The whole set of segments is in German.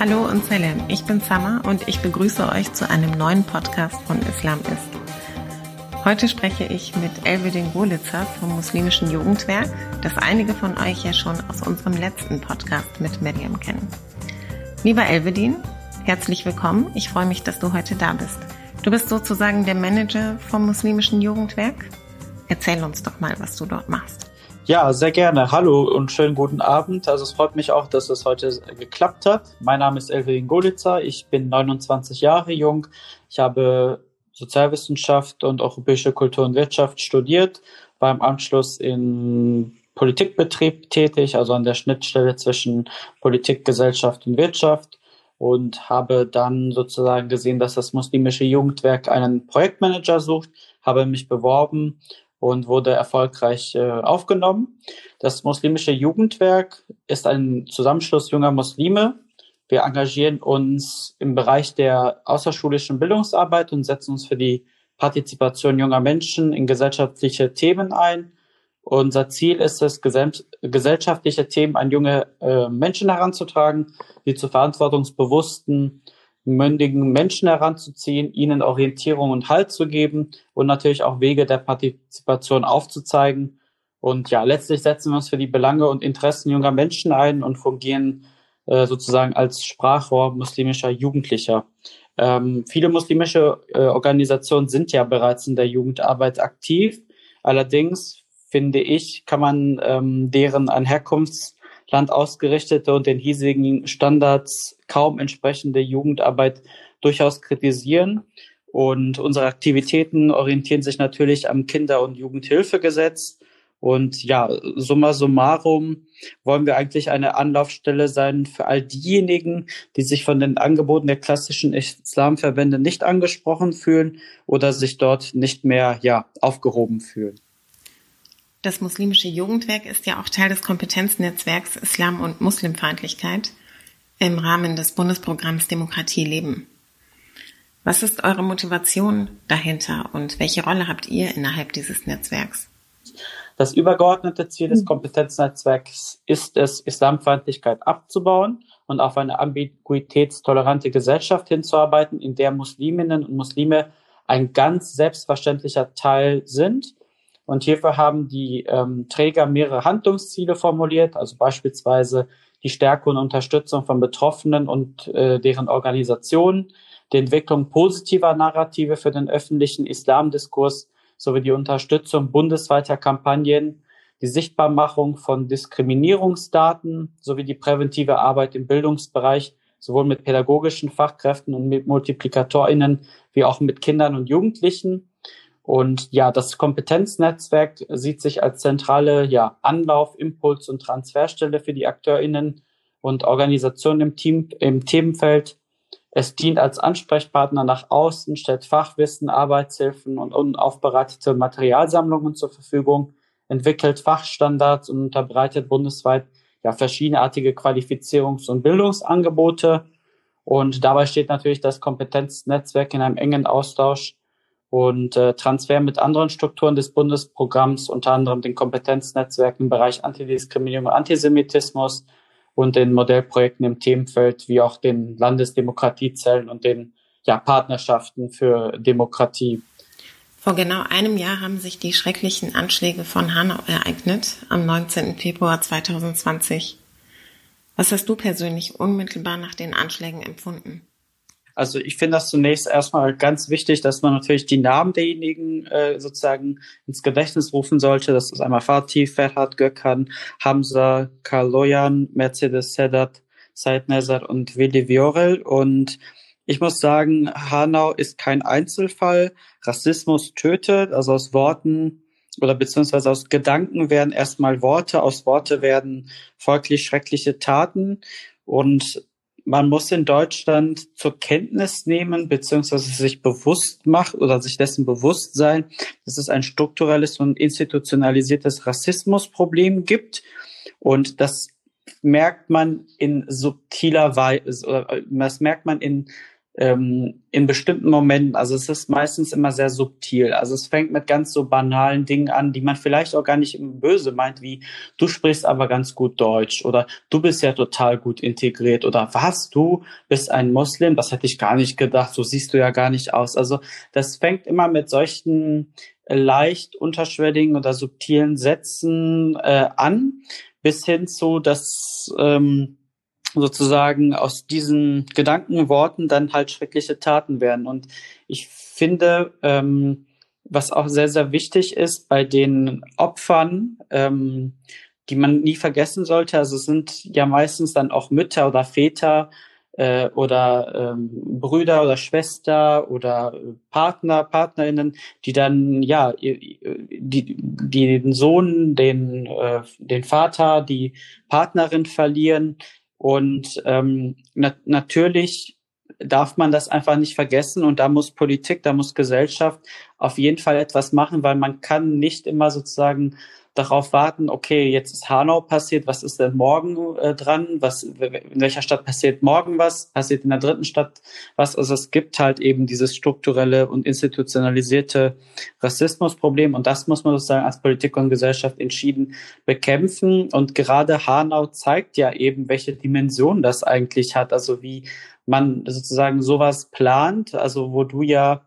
Hallo und Salam, ich bin Sama und ich begrüße euch zu einem neuen Podcast von Islam ist. Heute spreche ich mit Elvedin Golitzer vom Muslimischen Jugendwerk, das einige von euch ja schon aus unserem letzten Podcast mit Miriam kennen. Lieber Elvedin, herzlich willkommen. Ich freue mich, dass du heute da bist. Du bist sozusagen der Manager vom Muslimischen Jugendwerk. Erzähl uns doch mal, was du dort machst. Ja, sehr gerne. Hallo und schönen guten Abend. Also es freut mich auch, dass es heute geklappt hat. Mein Name ist Elvin Golitzer. Ich bin 29 Jahre jung. Ich habe Sozialwissenschaft und europäische Kultur und Wirtschaft studiert, war im Anschluss in Politikbetrieb tätig, also an der Schnittstelle zwischen Politik, Gesellschaft und Wirtschaft und habe dann sozusagen gesehen, dass das muslimische Jugendwerk einen Projektmanager sucht, habe mich beworben und wurde erfolgreich äh, aufgenommen. Das muslimische Jugendwerk ist ein Zusammenschluss junger Muslime. Wir engagieren uns im Bereich der außerschulischen Bildungsarbeit und setzen uns für die Partizipation junger Menschen in gesellschaftliche Themen ein. Unser Ziel ist es, gesellschaftliche Themen an junge äh, Menschen heranzutragen, die zu verantwortungsbewussten mündigen Menschen heranzuziehen, ihnen Orientierung und Halt zu geben und natürlich auch Wege der Partizipation aufzuzeigen. Und ja, letztlich setzen wir uns für die Belange und Interessen junger Menschen ein und fungieren äh, sozusagen als Sprachrohr muslimischer Jugendlicher. Ähm, viele muslimische äh, Organisationen sind ja bereits in der Jugendarbeit aktiv. Allerdings finde ich, kann man ähm, deren an Herkunfts Land ausgerichtete und den hiesigen Standards kaum entsprechende Jugendarbeit durchaus kritisieren. Und unsere Aktivitäten orientieren sich natürlich am Kinder- und Jugendhilfegesetz. Und ja, summa summarum wollen wir eigentlich eine Anlaufstelle sein für all diejenigen, die sich von den Angeboten der klassischen Islamverbände nicht angesprochen fühlen oder sich dort nicht mehr ja, aufgehoben fühlen. Das muslimische Jugendwerk ist ja auch Teil des Kompetenznetzwerks Islam und Muslimfeindlichkeit im Rahmen des Bundesprogramms Demokratie leben. Was ist eure Motivation dahinter und welche Rolle habt ihr innerhalb dieses Netzwerks? Das übergeordnete Ziel des Kompetenznetzwerks ist es, Islamfeindlichkeit abzubauen und auf eine ambiguitätstolerante Gesellschaft hinzuarbeiten, in der Musliminnen und Muslime ein ganz selbstverständlicher Teil sind und hierfür haben die ähm, Träger mehrere Handlungsziele formuliert, also beispielsweise die Stärke und Unterstützung von Betroffenen und äh, deren Organisationen, die Entwicklung positiver Narrative für den öffentlichen Islamdiskurs sowie die Unterstützung bundesweiter Kampagnen, die Sichtbarmachung von Diskriminierungsdaten sowie die präventive Arbeit im Bildungsbereich, sowohl mit pädagogischen Fachkräften und mit MultiplikatorInnen wie auch mit Kindern und Jugendlichen und ja, das Kompetenznetzwerk sieht sich als zentrale ja, Anlauf, Impuls und Transferstelle für die AkteurInnen und Organisationen im Team, im Themenfeld. Es dient als Ansprechpartner nach außen, stellt Fachwissen, Arbeitshilfen und unaufbereitete Materialsammlungen zur Verfügung, entwickelt Fachstandards und unterbreitet bundesweit ja verschiedenartige Qualifizierungs- und Bildungsangebote. Und dabei steht natürlich das Kompetenznetzwerk in einem engen Austausch und äh, Transfer mit anderen Strukturen des Bundesprogramms, unter anderem den Kompetenznetzwerken im Bereich Antidiskriminierung und Antisemitismus und den Modellprojekten im Themenfeld wie auch den Landesdemokratiezellen und den ja, Partnerschaften für Demokratie. Vor genau einem Jahr haben sich die schrecklichen Anschläge von Hanau ereignet, am 19. Februar 2020. Was hast du persönlich unmittelbar nach den Anschlägen empfunden? Also ich finde das zunächst erstmal ganz wichtig, dass man natürlich die Namen derjenigen äh, sozusagen ins Gedächtnis rufen sollte. Das ist einmal Fatih, Ferhat Gökhan, Hamza, Kaloyan, Mercedes Sedat, Said Nezar und Willi Viorel. Und ich muss sagen, Hanau ist kein Einzelfall. Rassismus tötet, also aus Worten oder beziehungsweise aus Gedanken werden erstmal Worte, aus Worte werden folglich schreckliche Taten. Und man muss in Deutschland zur Kenntnis nehmen, beziehungsweise sich bewusst machen oder sich dessen bewusst sein, dass es ein strukturelles und institutionalisiertes Rassismusproblem gibt. Und das merkt man in subtiler Weise, oder das merkt man in ähm, in bestimmten Momenten, also es ist meistens immer sehr subtil. Also es fängt mit ganz so banalen Dingen an, die man vielleicht auch gar nicht böse meint, wie du sprichst aber ganz gut Deutsch oder du bist ja total gut integriert oder was, du bist ein Muslim, das hätte ich gar nicht gedacht, so siehst du ja gar nicht aus. Also das fängt immer mit solchen leicht unterschwelligen oder subtilen Sätzen äh, an, bis hin zu, dass ähm, sozusagen aus diesen Gedankenworten dann halt schreckliche Taten werden. Und ich finde, ähm, was auch sehr, sehr wichtig ist bei den Opfern, ähm, die man nie vergessen sollte, also es sind ja meistens dann auch Mütter oder Väter äh, oder ähm, Brüder oder Schwester oder Partner, Partnerinnen, die dann ja die, die den Sohn, den äh, den Vater, die Partnerin verlieren, und ähm, na natürlich darf man das einfach nicht vergessen und da muss Politik, da muss Gesellschaft auf jeden Fall etwas machen, weil man kann nicht immer sozusagen darauf warten, okay, jetzt ist Hanau passiert, was ist denn morgen äh, dran? Was, in welcher Stadt passiert morgen was? Passiert in der dritten Stadt was? Also es gibt halt eben dieses strukturelle und institutionalisierte Rassismusproblem und das muss man sozusagen als Politik und Gesellschaft entschieden bekämpfen. Und gerade Hanau zeigt ja eben, welche Dimension das eigentlich hat, also wie man sozusagen sowas plant, also wo du ja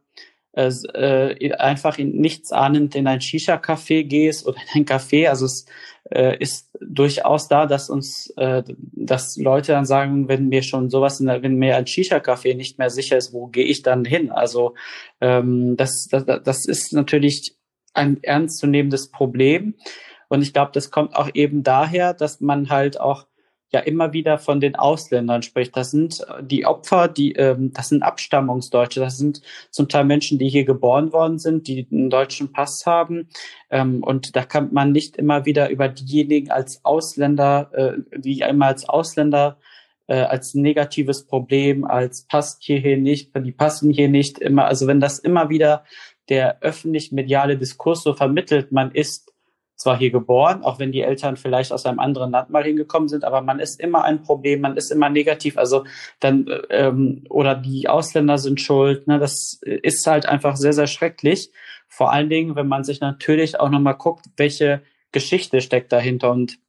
äh, einfach in nichts ahnend in ein Shisha-Café gehst oder in ein Café. Also es äh, ist durchaus da, dass uns, äh, dass Leute dann sagen, wenn mir schon sowas, in wenn mir ein Shisha-Café nicht mehr sicher ist, wo gehe ich dann hin? Also ähm, das, das, das ist natürlich ein ernstzunehmendes Problem. Und ich glaube, das kommt auch eben daher, dass man halt auch ja immer wieder von den Ausländern spricht. Das sind äh, die Opfer, die ähm, das sind Abstammungsdeutsche, das sind zum Teil Menschen, die hier geboren worden sind, die einen deutschen Pass haben. Ähm, und da kann man nicht immer wieder über diejenigen als Ausländer, äh, die einmal als Ausländer äh, als negatives Problem, als passt hierher nicht, die passen hier nicht immer. Also wenn das immer wieder der öffentlich-mediale Diskurs so vermittelt, man ist zwar hier geboren, auch wenn die Eltern vielleicht aus einem anderen Land mal hingekommen sind, aber man ist immer ein Problem, man ist immer negativ, also dann ähm, oder die Ausländer sind schuld. Ne, das ist halt einfach sehr, sehr schrecklich. Vor allen Dingen, wenn man sich natürlich auch nochmal guckt, welche Geschichte steckt dahinter. Und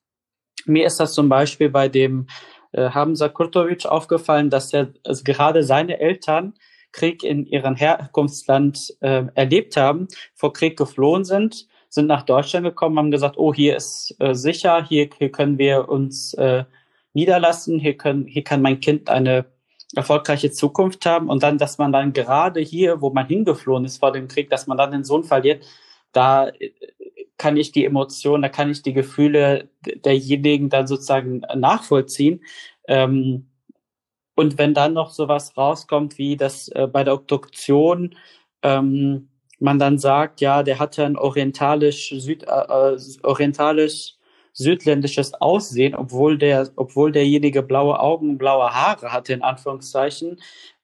mir ist das zum Beispiel bei dem äh, Hamza Kurtovic aufgefallen, dass er also gerade seine Eltern Krieg in ihrem Herkunftsland äh, erlebt haben, vor Krieg geflohen sind sind nach Deutschland gekommen, haben gesagt, oh, hier ist äh, sicher, hier, hier können wir uns äh, niederlassen, hier, können, hier kann mein Kind eine erfolgreiche Zukunft haben und dann, dass man dann gerade hier, wo man hingeflohen ist vor dem Krieg, dass man dann den Sohn verliert, da äh, kann ich die Emotionen, da kann ich die Gefühle derjenigen dann sozusagen nachvollziehen. Ähm, und wenn dann noch sowas rauskommt, wie das äh, bei der Obduktion ähm, man dann sagt, ja, der hatte ein orientalisch, Süd, äh, äh, orientalisch südländisches Aussehen, obwohl der, obwohl derjenige blaue Augen, blaue Haare hatte, in Anführungszeichen,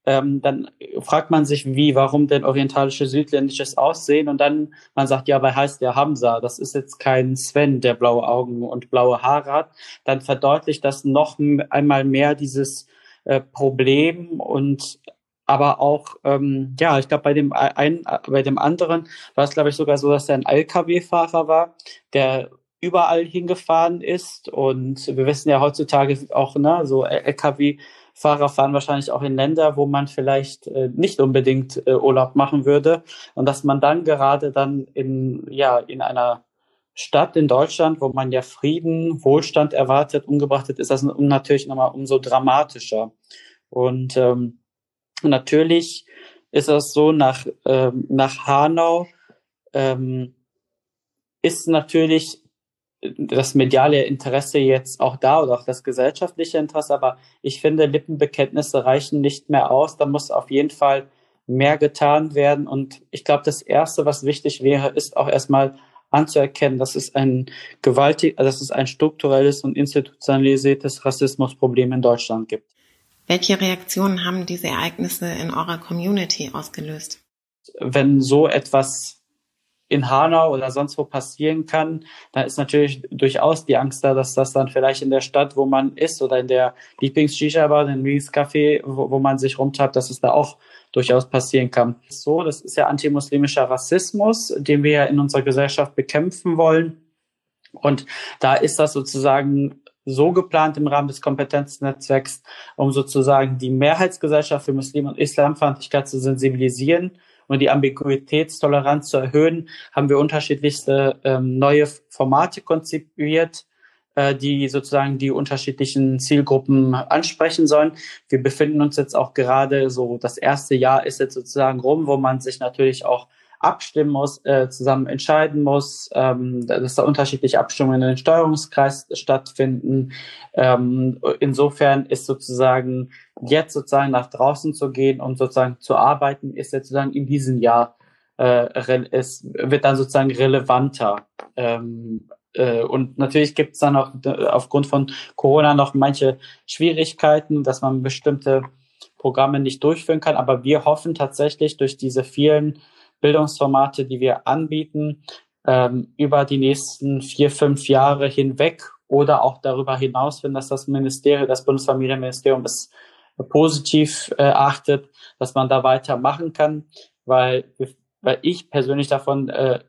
ähm, dann fragt man sich, wie, warum denn orientalische südländisches Aussehen? Und dann, man sagt, ja, weil heißt der Hamza, das ist jetzt kein Sven, der blaue Augen und blaue Haare hat. Dann verdeutlicht das noch einmal mehr dieses äh, Problem und aber auch, ähm, ja, ich glaube, bei dem einen, bei dem anderen war es, glaube ich, sogar so, dass er ein LKW-Fahrer war, der überall hingefahren ist. Und wir wissen ja heutzutage auch, ne, so LKW-Fahrer fahren wahrscheinlich auch in Länder, wo man vielleicht äh, nicht unbedingt äh, Urlaub machen würde. Und dass man dann gerade dann in, ja, in einer Stadt in Deutschland, wo man ja Frieden, Wohlstand erwartet, umgebracht hat, ist das natürlich nochmal umso dramatischer. Und ähm, natürlich ist es so, nach, ähm, nach Hanau ähm, ist natürlich das mediale Interesse jetzt auch da oder auch das gesellschaftliche Interesse, aber ich finde, Lippenbekenntnisse reichen nicht mehr aus. Da muss auf jeden Fall mehr getan werden. Und ich glaube, das Erste, was wichtig wäre, ist auch erstmal anzuerkennen, dass es ein gewaltig, also dass es ein strukturelles und institutionalisiertes Rassismusproblem in Deutschland gibt. Welche Reaktionen haben diese Ereignisse in eurer Community ausgelöst? Wenn so etwas in Hanau oder sonst wo passieren kann, da ist natürlich durchaus die Angst da, dass das dann vielleicht in der Stadt, wo man ist oder in der Lieblings-Shisha-Bar, in Lieblingscafé, wo, wo man sich rumtreibt, dass es da auch durchaus passieren kann. So, das ist ja antimuslimischer Rassismus, den wir ja in unserer Gesellschaft bekämpfen wollen. Und da ist das sozusagen so geplant im Rahmen des Kompetenznetzwerks, um sozusagen die Mehrheitsgesellschaft für Muslim- und Islamfeindlichkeit zu sensibilisieren und die Ambiguitätstoleranz zu erhöhen, haben wir unterschiedlichste ähm, neue Formate konzipiert, äh, die sozusagen die unterschiedlichen Zielgruppen ansprechen sollen. Wir befinden uns jetzt auch gerade so, das erste Jahr ist jetzt sozusagen rum, wo man sich natürlich auch abstimmen muss, äh, zusammen entscheiden muss, ähm, dass da unterschiedliche Abstimmungen in den Steuerungskreis stattfinden. Ähm, insofern ist sozusagen jetzt sozusagen nach draußen zu gehen und sozusagen zu arbeiten, ist jetzt sozusagen in diesem Jahr äh, es wird dann sozusagen relevanter. Ähm, äh, und natürlich gibt es dann auch aufgrund von Corona noch manche Schwierigkeiten, dass man bestimmte Programme nicht durchführen kann. Aber wir hoffen tatsächlich durch diese vielen Bildungsformate, die wir anbieten, ähm, über die nächsten vier, fünf Jahre hinweg oder auch darüber hinaus, wenn das das Ministerium, das Bundesfamilienministerium es positiv äh, achtet, dass man da weitermachen kann, weil, weil ich persönlich davon äh,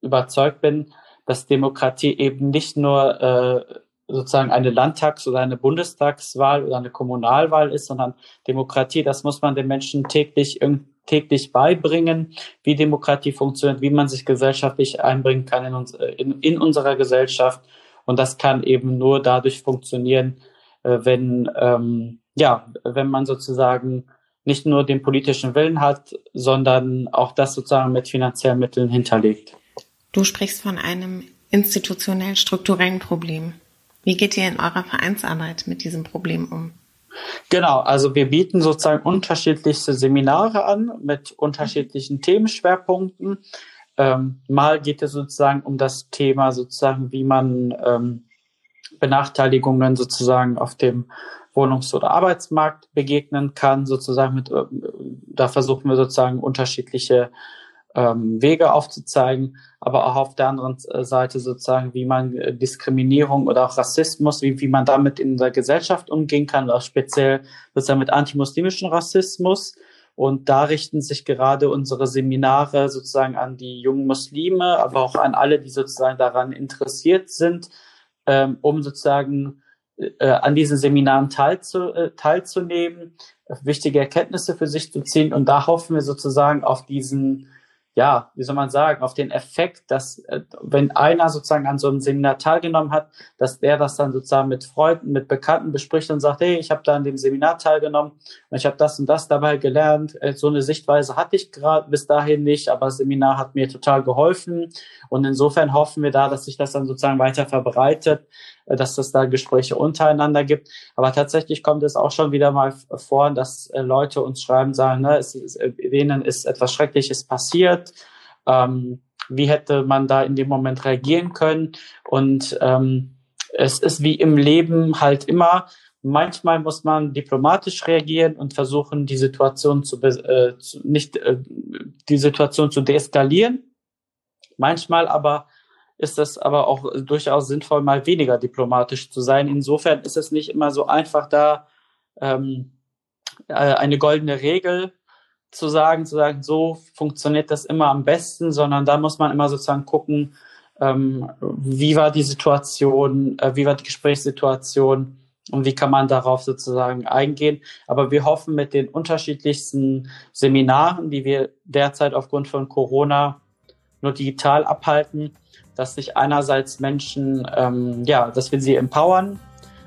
überzeugt bin, dass Demokratie eben nicht nur äh, sozusagen eine Landtags- oder eine Bundestagswahl oder eine Kommunalwahl ist, sondern Demokratie, das muss man den Menschen täglich irgendwie täglich beibringen, wie Demokratie funktioniert, wie man sich gesellschaftlich einbringen kann in, uns, äh, in, in unserer Gesellschaft. Und das kann eben nur dadurch funktionieren, äh, wenn, ähm, ja, wenn man sozusagen nicht nur den politischen Willen hat, sondern auch das sozusagen mit finanziellen Mitteln hinterlegt. Du sprichst von einem institutionell strukturellen Problem. Wie geht ihr in eurer Vereinsarbeit mit diesem Problem um? Genau, also wir bieten sozusagen unterschiedlichste Seminare an mit unterschiedlichen Themenschwerpunkten. Ähm, mal geht es sozusagen um das Thema sozusagen, wie man ähm, Benachteiligungen sozusagen auf dem Wohnungs- oder Arbeitsmarkt begegnen kann, sozusagen mit, äh, da versuchen wir sozusagen unterschiedliche ähm, Wege aufzuzeigen, aber auch auf der anderen äh, Seite sozusagen, wie man äh, Diskriminierung oder auch Rassismus, wie, wie man damit in der Gesellschaft umgehen kann, auch speziell sozusagen mit antimuslimischen Rassismus. Und da richten sich gerade unsere Seminare sozusagen an die jungen Muslime, aber auch an alle, die sozusagen daran interessiert sind, ähm, um sozusagen äh, an diesen Seminaren teilzu, äh, teilzunehmen, wichtige Erkenntnisse für sich zu ziehen. Und da hoffen wir sozusagen auf diesen ja, wie soll man sagen, auf den Effekt, dass äh, wenn einer sozusagen an so einem Seminar teilgenommen hat, dass der das dann sozusagen mit Freunden, mit Bekannten bespricht und sagt, hey, ich habe da an dem Seminar teilgenommen und ich habe das und das dabei gelernt. Äh, so eine Sichtweise hatte ich gerade bis dahin nicht, aber das Seminar hat mir total geholfen und insofern hoffen wir da, dass sich das dann sozusagen weiter verbreitet, dass es da Gespräche untereinander gibt. Aber tatsächlich kommt es auch schon wieder mal vor, dass Leute uns schreiben, sagen, ne, es, denen ist etwas Schreckliches passiert ähm, wie hätte man da in dem Moment reagieren können. Und ähm, es ist wie im Leben halt immer, manchmal muss man diplomatisch reagieren und versuchen, die Situation zu, äh, zu nicht äh, die Situation zu deeskalieren. Manchmal aber ist es aber auch durchaus sinnvoll, mal weniger diplomatisch zu sein. Insofern ist es nicht immer so einfach, da ähm, äh, eine goldene Regel zu sagen, zu sagen, so funktioniert das immer am besten, sondern da muss man immer sozusagen gucken, ähm, wie war die Situation, äh, wie war die Gesprächssituation und wie kann man darauf sozusagen eingehen. Aber wir hoffen mit den unterschiedlichsten Seminaren, die wir derzeit aufgrund von Corona nur digital abhalten, dass sich einerseits Menschen, ähm, ja, dass wir sie empowern,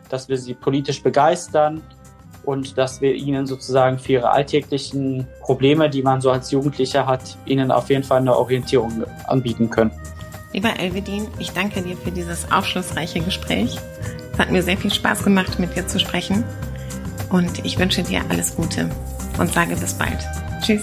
dass wir sie politisch begeistern, und dass wir ihnen sozusagen für ihre alltäglichen Probleme, die man so als Jugendlicher hat, ihnen auf jeden Fall eine Orientierung anbieten können. Lieber Elvedin, ich danke dir für dieses aufschlussreiche Gespräch. Es hat mir sehr viel Spaß gemacht, mit dir zu sprechen. Und ich wünsche dir alles Gute und sage bis bald. Tschüss.